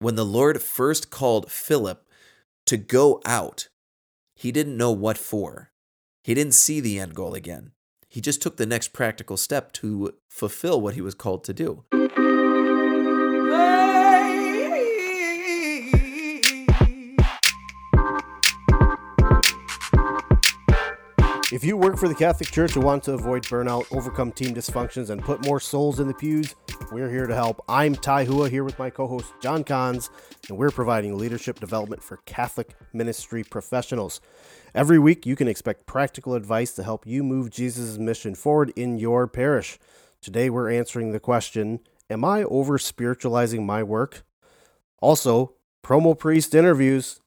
when the Lord first called Philip to go out, he didn't know what for. He didn't see the end goal again. He just took the next practical step to fulfill what he was called to do. If you work for the Catholic Church and want to avoid burnout, overcome team dysfunctions, and put more souls in the pews, we're here to help. I'm Ty Hua here with my co host John Kahns, and we're providing leadership development for Catholic ministry professionals. Every week, you can expect practical advice to help you move Jesus' mission forward in your parish. Today, we're answering the question Am I over spiritualizing my work? Also, promo priest interviews.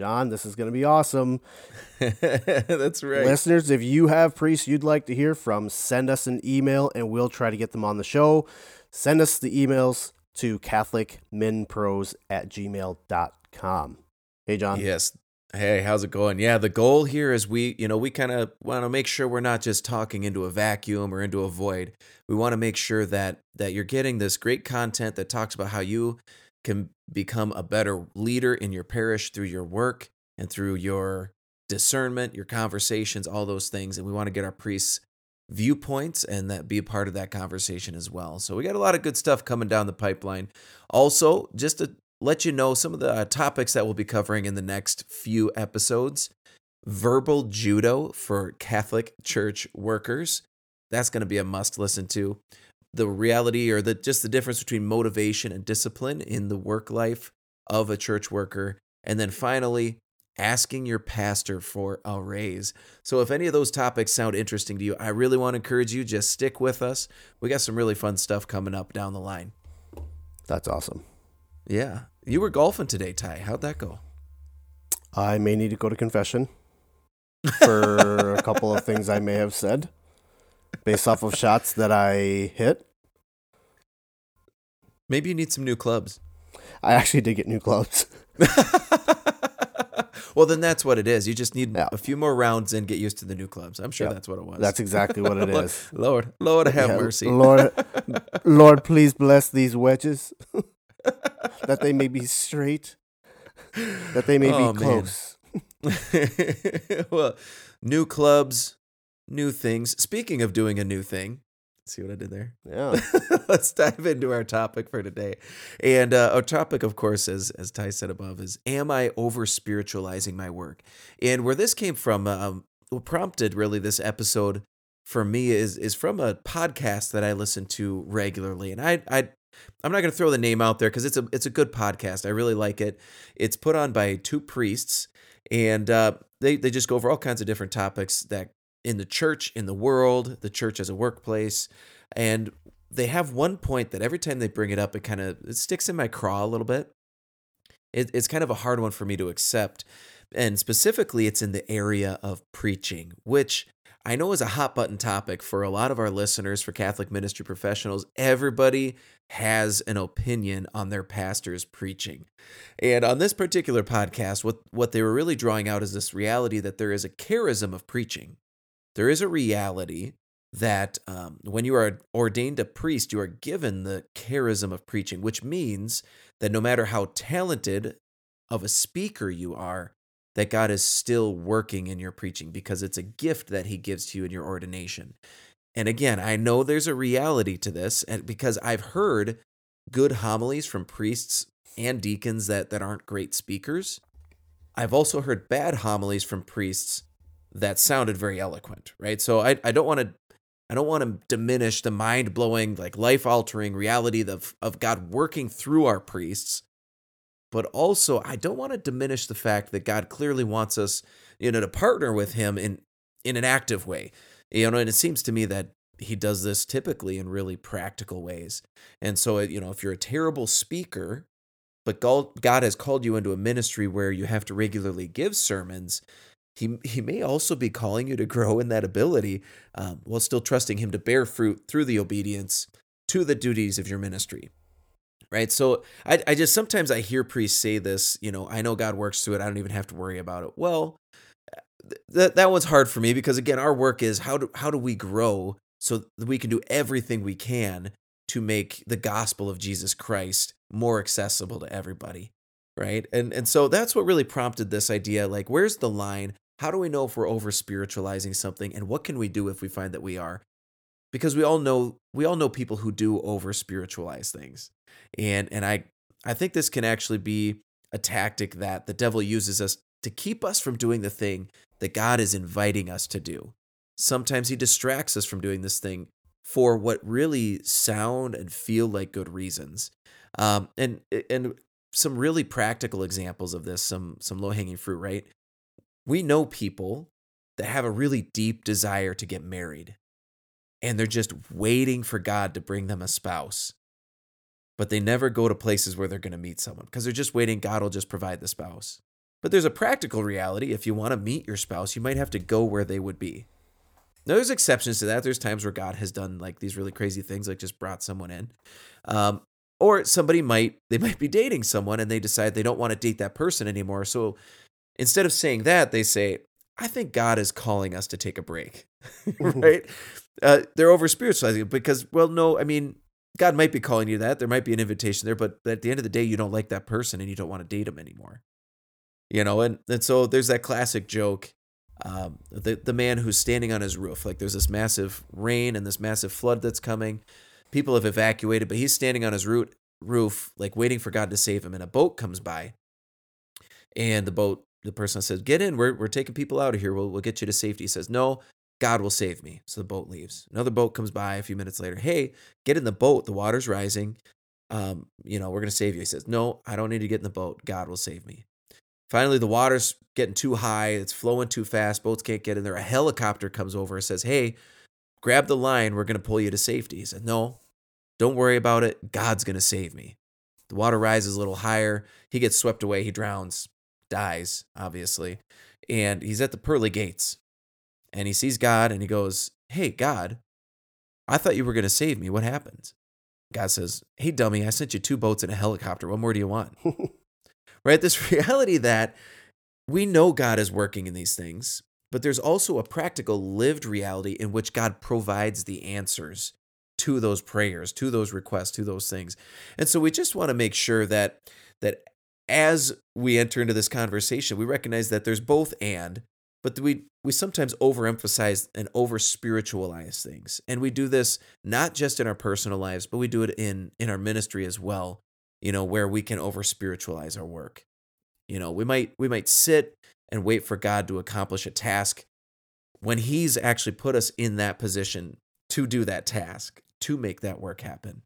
John, this is going to be awesome. That's right. Listeners, if you have priests you'd like to hear from, send us an email and we'll try to get them on the show. Send us the emails to catholicminpros at gmail.com. Hey, John. Yes. Hey, how's it going? Yeah, the goal here is we, you know, we kind of want to make sure we're not just talking into a vacuum or into a void. We want to make sure that that you're getting this great content that talks about how you can become a better leader in your parish through your work and through your discernment, your conversations, all those things. And we want to get our priests' viewpoints and that be a part of that conversation as well. So we got a lot of good stuff coming down the pipeline. Also, just to let you know some of the uh, topics that we'll be covering in the next few episodes verbal judo for Catholic church workers. That's going to be a must listen to the reality or the just the difference between motivation and discipline in the work life of a church worker. And then finally, asking your pastor for a raise. So if any of those topics sound interesting to you, I really want to encourage you just stick with us. We got some really fun stuff coming up down the line. That's awesome. Yeah. You were golfing today, Ty. How'd that go? I may need to go to confession for a couple of things I may have said based off of shots that I hit. Maybe you need some new clubs. I actually did get new clubs. well, then that's what it is. You just need Yeah. a few more rounds and get used to the new clubs. I'm sure Yeah. that's what it was. That's exactly what it is. Lord, Lord have Yeah, mercy. Lord, Lord, please bless these wedges that they may be straight, that they may Oh, be close. well, new clubs, new things. Speaking of doing a new thing, see what I did there? Yeah. Let's dive into our topic for today. And uh, our topic, of course, as, as Ty said above, is Am I over spiritualizing my work? And where this came from, um, what prompted really this episode for me is is from a podcast that I listen to regularly. And I, I I'm not going to throw the name out there because it's a it's a good podcast. I really like it. It's put on by two priests, and uh, they they just go over all kinds of different topics that in the church, in the world, the church as a workplace, and they have one point that every time they bring it up, it kind of it sticks in my craw a little bit. It, it's kind of a hard one for me to accept, and specifically, it's in the area of preaching, which I know is a hot button topic for a lot of our listeners, for Catholic ministry professionals. Everybody has an opinion on their pastor's preaching. And on this particular podcast, what, what they were really drawing out is this reality that there is a charism of preaching. There is a reality that um, when you are ordained a priest, you are given the charism of preaching, which means that no matter how talented of a speaker you are, that God is still working in your preaching because it's a gift that He gives to you in your ordination. And again, I know there's a reality to this, because I've heard good homilies from priests and deacons that, that aren't great speakers. I've also heard bad homilies from priests that sounded very eloquent, right? So I, I don't want to I don't want to diminish the mind blowing, like life altering reality of, of God working through our priests but also I don't want to diminish the fact that God clearly wants us, you know, to partner with him in in an active way. You know, and it seems to me that he does this typically in really practical ways. And so, you know, if you're a terrible speaker, but God God has called you into a ministry where you have to regularly give sermons, he, he may also be calling you to grow in that ability um, while still trusting him to bear fruit through the obedience to the duties of your ministry right so I, I just sometimes i hear priests say this you know i know god works through it i don't even have to worry about it well th- that that one's hard for me because again our work is how do how do we grow so that we can do everything we can to make the gospel of Jesus Christ more accessible to everybody, right? And and so that's what really prompted this idea like where's the line? How do we know if we're over spiritualizing something and what can we do if we find that we are? Because we all know we all know people who do over spiritualize things. And and I I think this can actually be a tactic that the devil uses us to keep us from doing the thing that God is inviting us to do. Sometimes he distracts us from doing this thing for what really sound and feel like good reasons. Um, and and some really practical examples of this, some some low hanging fruit, right? We know people that have a really deep desire to get married, and they're just waiting for God to bring them a spouse but they never go to places where they're going to meet someone because they're just waiting God will just provide the spouse. But there's a practical reality. If you want to meet your spouse, you might have to go where they would be. Now, there's exceptions to that. There's times where God has done like these really crazy things, like just brought someone in. Um, or somebody might they might be dating someone and they decide they don't want to date that person anymore. So instead of saying that, they say, "I think God is calling us to take a break." right? Uh, they're over spiritualizing it because, well, no, I mean, God might be calling you that. There might be an invitation there, but at the end of the day, you don't like that person and you don't want to date them anymore. You know, and, and so there's that classic joke. Um, the, the man who's standing on his roof, like there's this massive rain and this massive flood that's coming. People have evacuated, but he's standing on his root, roof, like waiting for God to save him. And a boat comes by. And the boat, the person says, Get in, we're, we're taking people out of here. We'll, we'll get you to safety. He says, No, God will save me. So the boat leaves. Another boat comes by a few minutes later. Hey, get in the boat. The water's rising. Um, you know, we're going to save you. He says, No, I don't need to get in the boat. God will save me. Finally, the water's getting too high. It's flowing too fast. Boats can't get in there. A helicopter comes over and says, Hey, grab the line. We're going to pull you to safety. He said, No, don't worry about it. God's going to save me. The water rises a little higher. He gets swept away. He drowns, dies, obviously. And he's at the pearly gates and he sees God and he goes, Hey, God, I thought you were going to save me. What happened? God says, Hey, dummy, I sent you two boats and a helicopter. What more do you want? right? This reality that we know God is working in these things, but there's also a practical lived reality in which God provides the answers to those prayers, to those requests, to those things. And so we just want to make sure that that as we enter into this conversation, we recognize that there's both and but we we sometimes overemphasize and over spiritualize things. And we do this not just in our personal lives but we do it in in our ministry as well you know where we can over spiritualize our work. You know we might we might sit and wait for god to accomplish a task when he's actually put us in that position to do that task to make that work happen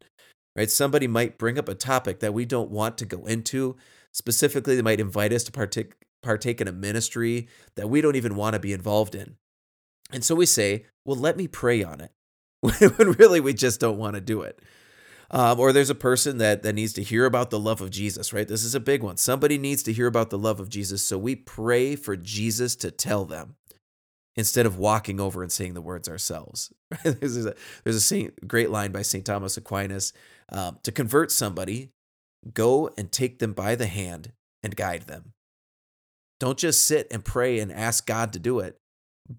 right? Somebody might bring up a topic that we don't want to go into specifically they might invite us to partake partake in a ministry that we don't even want to be involved in. And so we say, well, let me pray on it when really we just don't want to do it. Um, or there's a person that, that needs to hear about the love of Jesus, right? This is a big one. Somebody needs to hear about the love of Jesus. So we pray for Jesus to tell them instead of walking over and saying the words ourselves. there's a, there's a great line by St. Thomas Aquinas um, to convert somebody, go and take them by the hand and guide them. Don't just sit and pray and ask God to do it.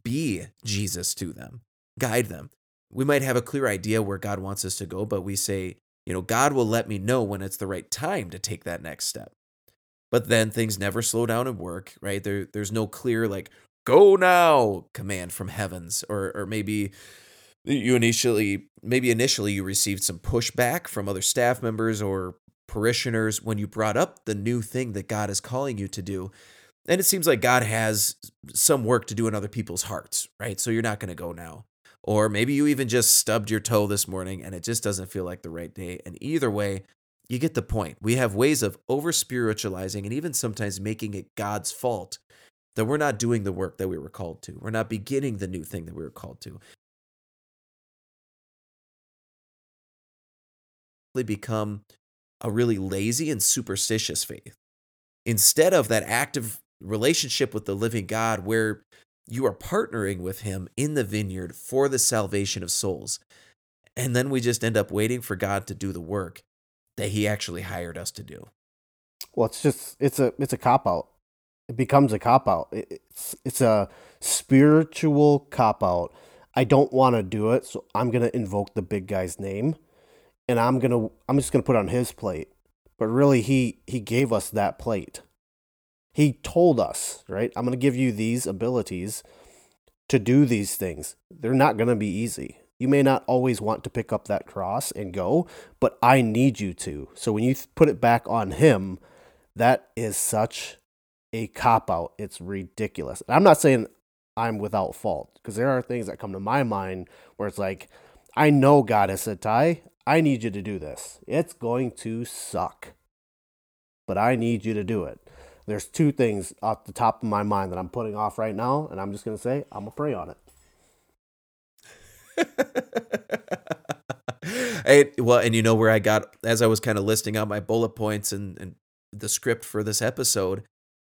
Be Jesus to them, guide them. We might have a clear idea where God wants us to go, but we say, you know, God will let me know when it's the right time to take that next step. But then things never slow down and work, right? There, there's no clear, like, go now command from heavens, or, or maybe you initially, maybe initially you received some pushback from other staff members or parishioners when you brought up the new thing that God is calling you to do. And it seems like God has some work to do in other people's hearts, right? So you're not going to go now. Or maybe you even just stubbed your toe this morning and it just doesn't feel like the right day. And either way, you get the point. We have ways of over spiritualizing and even sometimes making it God's fault that we're not doing the work that we were called to. We're not beginning the new thing that we were called to. Become a really lazy and superstitious faith instead of that active relationship with the living God where you are partnering with him in the vineyard for the salvation of souls. And then we just end up waiting for God to do the work that he actually hired us to do. Well, it's just it's a it's a cop out. It becomes a cop out. It's it's a spiritual cop out. I don't want to do it, so I'm going to invoke the big guy's name and I'm gonna I'm just gonna put on his plate. But really, he he gave us that plate. He told us, right? I'm gonna give you these abilities to do these things. They're not gonna be easy. You may not always want to pick up that cross and go, but I need you to. So when you put it back on him, that is such a cop out. It's ridiculous. And I'm not saying I'm without fault because there are things that come to my mind where it's like, I know God has said, Ty, I need you to do this. It's going to suck, but I need you to do it. There's two things off the top of my mind that I'm putting off right now, and I'm just going to say, I'm going to pray on it. hey, well, and you know where I got, as I was kind of listing out my bullet points and, and the script for this episode,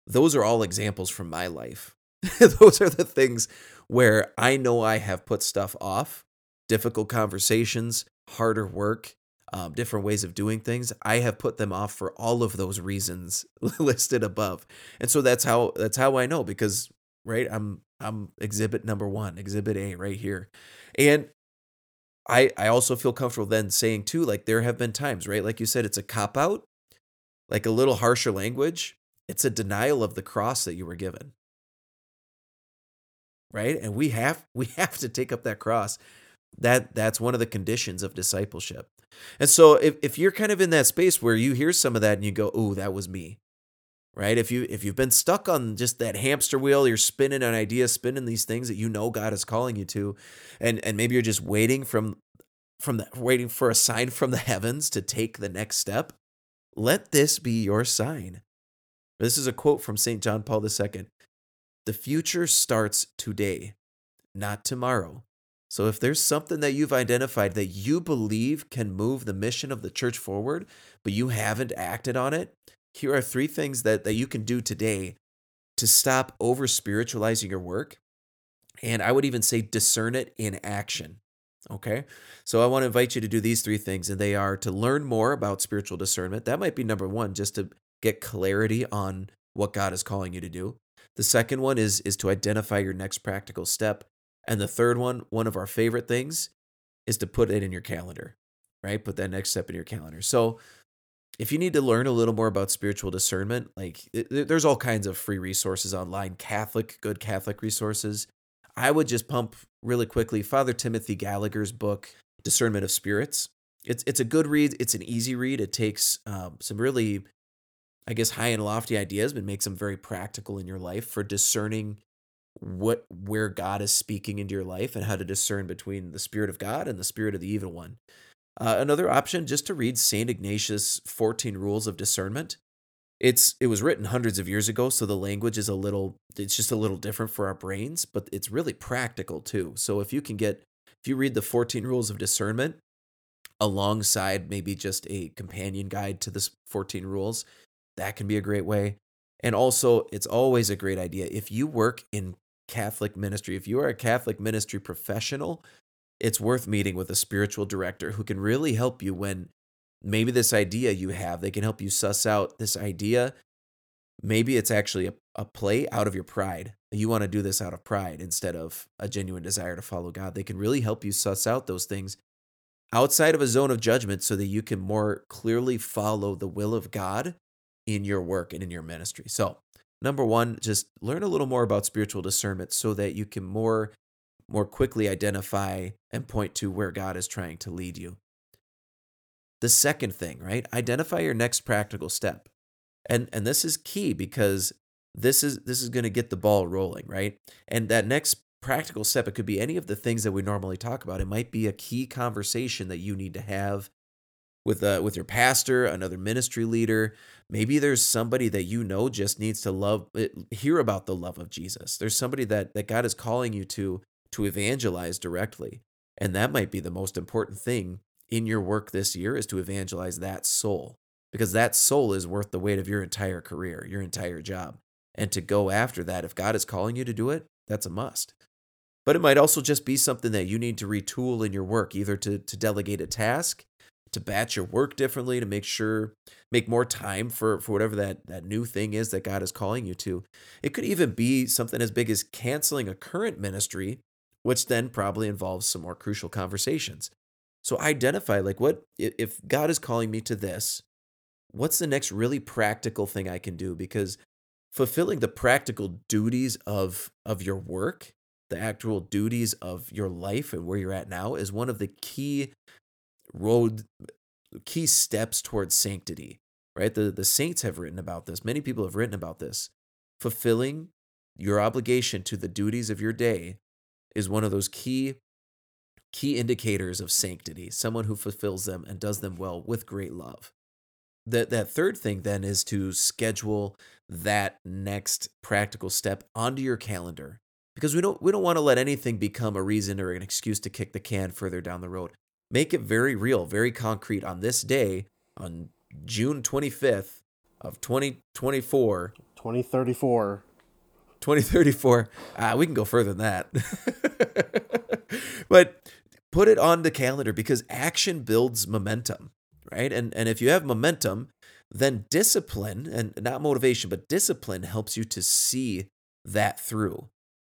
those are all examples from my life. those are the things where I know I have put stuff off, difficult conversations, harder work, um, different ways of doing things. I have put them off for all of those reasons listed above, and so that's how that's how I know because right, I'm I'm exhibit number one, exhibit A right here, and I I also feel comfortable then saying too, like there have been times, right, like you said, it's a cop out, like a little harsher language. It's a denial of the cross that you were given right and we have we have to take up that cross that that's one of the conditions of discipleship. And so if, if you're kind of in that space where you hear some of that and you go oh that was me right? If you if you've been stuck on just that hamster wheel you're spinning an idea spinning these things that you know god is calling you to and and maybe you're just waiting from from the, waiting for a sign from the heavens to take the next step let this be your sign. This is a quote from st john paul ii the future starts today not tomorrow so if there's something that you've identified that you believe can move the mission of the church forward, but you haven't acted on it, here are three things that, that you can do today to stop over spiritualizing your work. And I would even say discern it in action. Okay. So I want to invite you to do these three things, and they are to learn more about spiritual discernment. That might be number one, just to get clarity on what God is calling you to do. The second one is, is to identify your next practical step. And the third one, one of our favorite things, is to put it in your calendar, right? Put that next step in your calendar. So if you need to learn a little more about spiritual discernment, like it, there's all kinds of free resources online, Catholic, good Catholic resources. I would just pump really quickly Father Timothy Gallagher's book, Discernment of Spirits. It's it's a good read. It's an easy read. It takes um, some really, I guess, high and lofty ideas, but makes them very practical in your life for discerning what where God is speaking into your life and how to discern between the spirit of God and the spirit of the evil one. Uh, another option just to read Saint Ignatius 14 Rules of Discernment. It's it was written hundreds of years ago, so the language is a little it's just a little different for our brains, but it's really practical too. So if you can get if you read the 14 Rules of Discernment alongside maybe just a companion guide to the 14 rules, that can be a great way. And also, it's always a great idea if you work in Catholic ministry, if you are a Catholic ministry professional, it's worth meeting with a spiritual director who can really help you when maybe this idea you have, they can help you suss out this idea. Maybe it's actually a, a play out of your pride. You want to do this out of pride instead of a genuine desire to follow God. They can really help you suss out those things outside of a zone of judgment so that you can more clearly follow the will of God in your work and in your ministry. So, number one, just learn a little more about spiritual discernment so that you can more more quickly identify and point to where God is trying to lead you. The second thing, right? Identify your next practical step. And and this is key because this is this is going to get the ball rolling, right? And that next practical step it could be any of the things that we normally talk about. It might be a key conversation that you need to have with uh, with your pastor, another ministry leader. Maybe there's somebody that you know just needs to love eh, hear about the love of Jesus. There's somebody that that God is calling you to to evangelize directly. And that might be the most important thing in your work this year is to evangelize that soul because that soul is worth the weight of your entire career, your entire job. And to go after that if God is calling you to do it, that's a must. But it might also just be something that you need to retool in your work, either to, to delegate a task to batch your work differently to make sure make more time for for whatever that that new thing is that God is calling you to. It could even be something as big as canceling a current ministry, which then probably involves some more crucial conversations. So identify like what if God is calling me to this, what's the next really practical thing I can do because fulfilling the practical duties of of your work, the actual duties of your life and where you're at now is one of the key road key steps towards sanctity, right? The the saints have written about this. Many people have written about this. Fulfilling your obligation to the duties of your day is one of those key key indicators of sanctity, someone who fulfills them and does them well with great love. That that third thing then is to schedule that next practical step onto your calendar because we don't we don't want to let anything become a reason or an excuse to kick the can further down the road. Make it very real, very concrete on this day on June 25th of 2024 2034 2034 uh, we can go further than that. But put it on the calendar because action builds momentum right? And and if you have momentum then discipline and not motivation but discipline helps you to see that through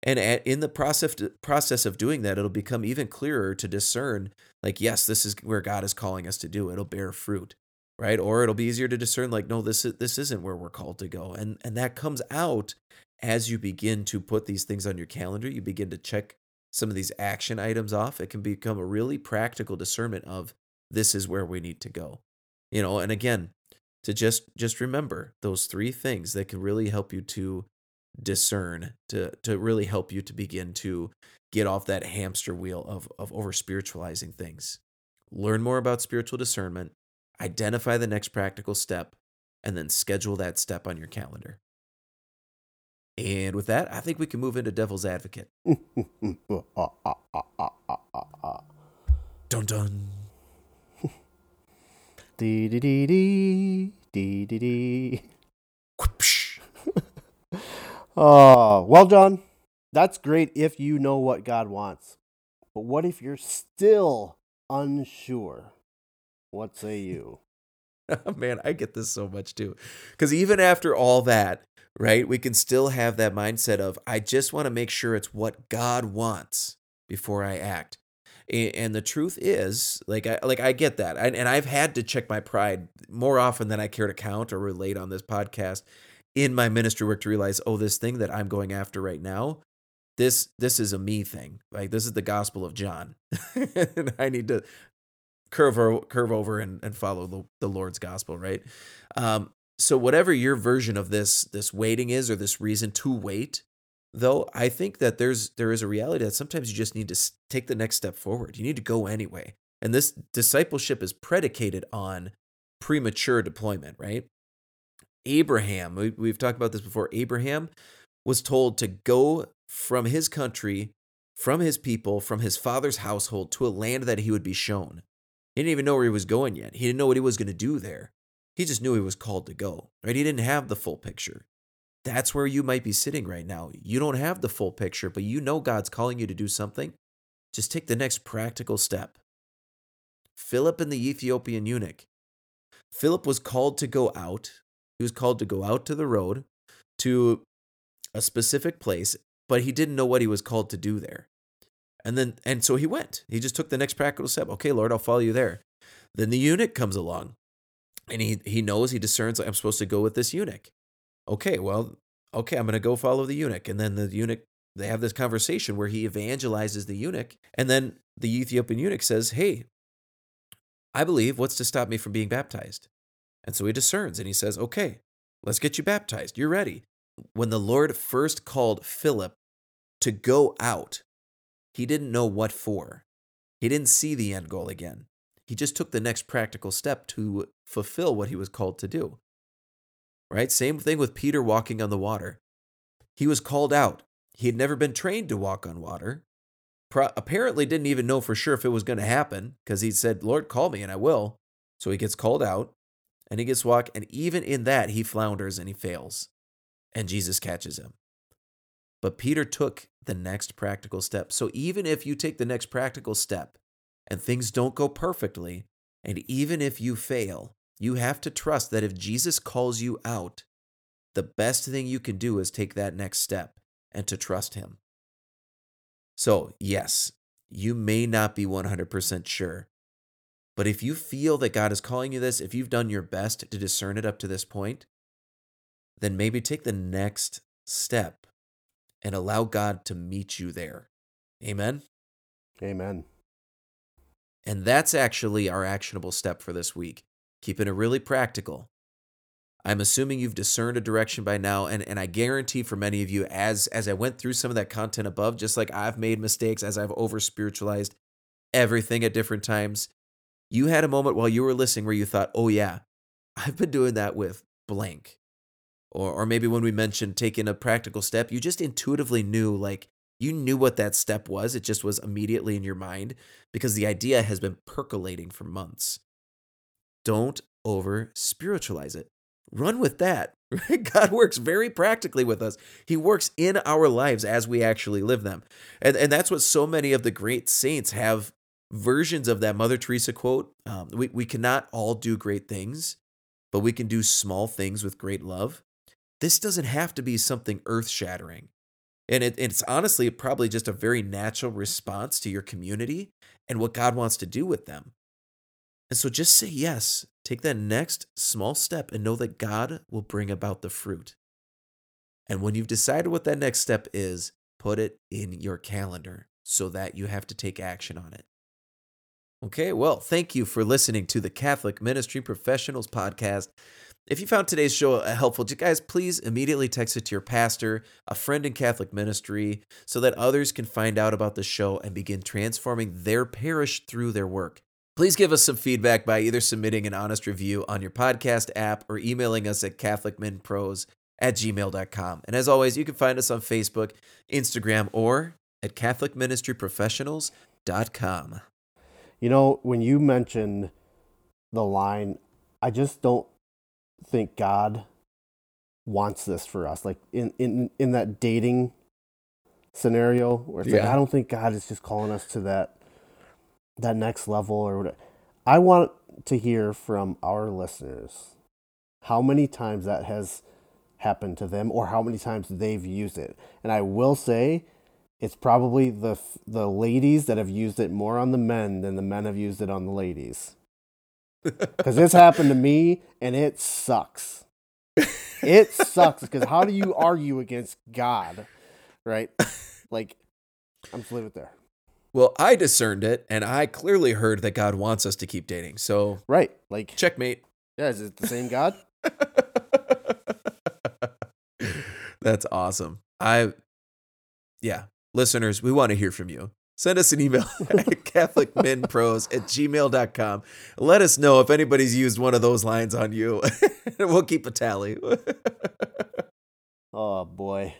and in the process process of doing that it'll become even clearer to discern like yes this is where god is calling us to do. It'll bear fruit right? Or it'll be easier to discern like no this is, this isn't where we're called to go. And and that comes out as you begin to put these things on your calendar. You begin to check some of these action items off. It can become a really practical discernment of this is where we need to go you know? And again to just just remember those three things that can really help you to discern to to really help you to begin to get off that hamster wheel of of over spiritualizing things. Learn more about spiritual discernment identify the next practical step and then schedule that step on your calendar. And with that i think we can move into devil's advocate. Dun dun. Dee dee dee dee. Dee dee dee Oh, well, John, that's great if you know what God wants. But what if you're still unsure? What say you? Man, I get this so much too. Because even after all that, right, we can still have that mindset of, I just want to make sure it's what God wants before I act. And the truth is, like I like I get that, and I've had to check my pride more often than I care to count or relate on this podcast in my ministry work to realize, oh, this thing that I'm going after right now, this this is a me thing. Like this is the gospel of John. and I need to curve over, curve over and, and follow the, the Lord's gospel, right? Um, so whatever your version of this this waiting is or this reason to wait, though, I think that there's there is a reality that sometimes you just need to take the next step forward. You need to go anyway. And this discipleship is predicated on premature deployment, right? Abraham, we, we've talked about this before. Abraham was told to go from his country, from his people, from his father's household to a land that he would be shown. He didn't even know where he was going yet. He didn't know what he was going to do there. He just knew he was called to go, right? He didn't have the full picture. That's where you might be sitting right now. You don't have the full picture, but you know God's calling you to do something. Just take the next practical step. Philip and the Ethiopian eunuch. Philip was called to go out he was called to go out to the road to a specific place, but he didn't know what he was called to do there. And then, and so he went. He just took the next practical step. Okay, Lord, I'll follow you there. Then the eunuch comes along and he, he knows, he discerns, like, I'm supposed to go with this eunuch. Okay, well, okay, I'm going to go follow the eunuch. And then the eunuch, they have this conversation where he evangelizes the eunuch. And then the Ethiopian eunuch says, Hey, I believe, what's to stop me from being baptized? And so he discerns and he says, Okay, let's get you baptized. You're ready. When the Lord first called Philip to go out, he didn't know what for. He didn't see the end goal again. He just took the next practical step to fulfill what he was called to do. Right? Same thing with Peter walking on the water. He was called out. He had never been trained to walk on water. Pro- apparently didn't even know for sure if it was going to happen because he said, Lord, call me and I will. So he gets called out and he gets walk, and even in that, he flounders and he fails, and Jesus catches him. But Peter took the next practical step. So even if you take the next practical step and things don't go perfectly, and even if you fail, you have to trust that if Jesus calls you out, the best thing you can do is take that next step and to trust him. So, yes, you may not be 100% sure, But if you feel that God is calling you this, if you've done your best to discern it up to this point, then maybe take the next step and allow God to meet you there. Amen. Amen. And that's actually our actionable step for this week. Keeping it really practical. I'm assuming you've discerned a direction by now, and, and I guarantee for many of you, as as I went through some of that content above, just like I've made mistakes, as I've over spiritualized everything at different times, you had a moment while you were listening where you thought, oh yeah, I've been doing that with blank. Or or maybe when we mentioned taking a practical step, you just intuitively knew like you knew what that step was. It just was immediately in your mind because the idea has been percolating for months. Don't over spiritualize it. Run with that. God works very practically with us. He works in our lives as we actually live them. And, and that's what so many of the great saints have versions of that Mother Teresa quote. Um, we, we cannot all do great things, but we can do small things with great love. This doesn't have to be something earth shattering. And it, it's honestly probably just a very natural response to your community and what God wants to do with them. And so just say yes. Take that next small step and know that God will bring about the fruit. And when you've decided what that next step is, put it in your calendar so that you have to take action on it. Okay, well, thank you for listening to the Catholic Ministry Professionals Podcast. If you found today's show uh, helpful, guys, please immediately text it to your pastor, a friend in Catholic ministry, so that others can find out about the show and begin transforming their parish through their work. Please give us some feedback by either submitting an honest review on your podcast app or emailing us at CatholicMinPros at gmail.com. And as always, you can find us on Facebook, Instagram, or at CatholicMinistryProfessionals.com. You know, when you mentioned the line, I just don't think God wants this for us. Like in in in that dating scenario where it's yeah. like I don't think God is just calling us to that that next level or whatever. I want to hear from our listeners how many times that has happened to them or how many times they've used it. And I will say it's probably the the ladies that have used it more on the men than the men have used it on the ladies. Because this happened to me and it sucks. It sucks because how do you argue against God, right? Like, I'm just leave it there. Well, I discerned it, and I clearly heard that God wants us to keep dating. So, right, like checkmate. Yeah, is it the same God? That's awesome. I, yeah, listeners, we want to hear from you. Send us an email at CatholicMinPros at gmail.com. Let us know if anybody's used one of those lines on you. we'll keep a tally. oh, boy.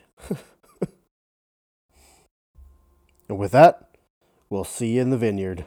and with that, we'll see you in the vineyard.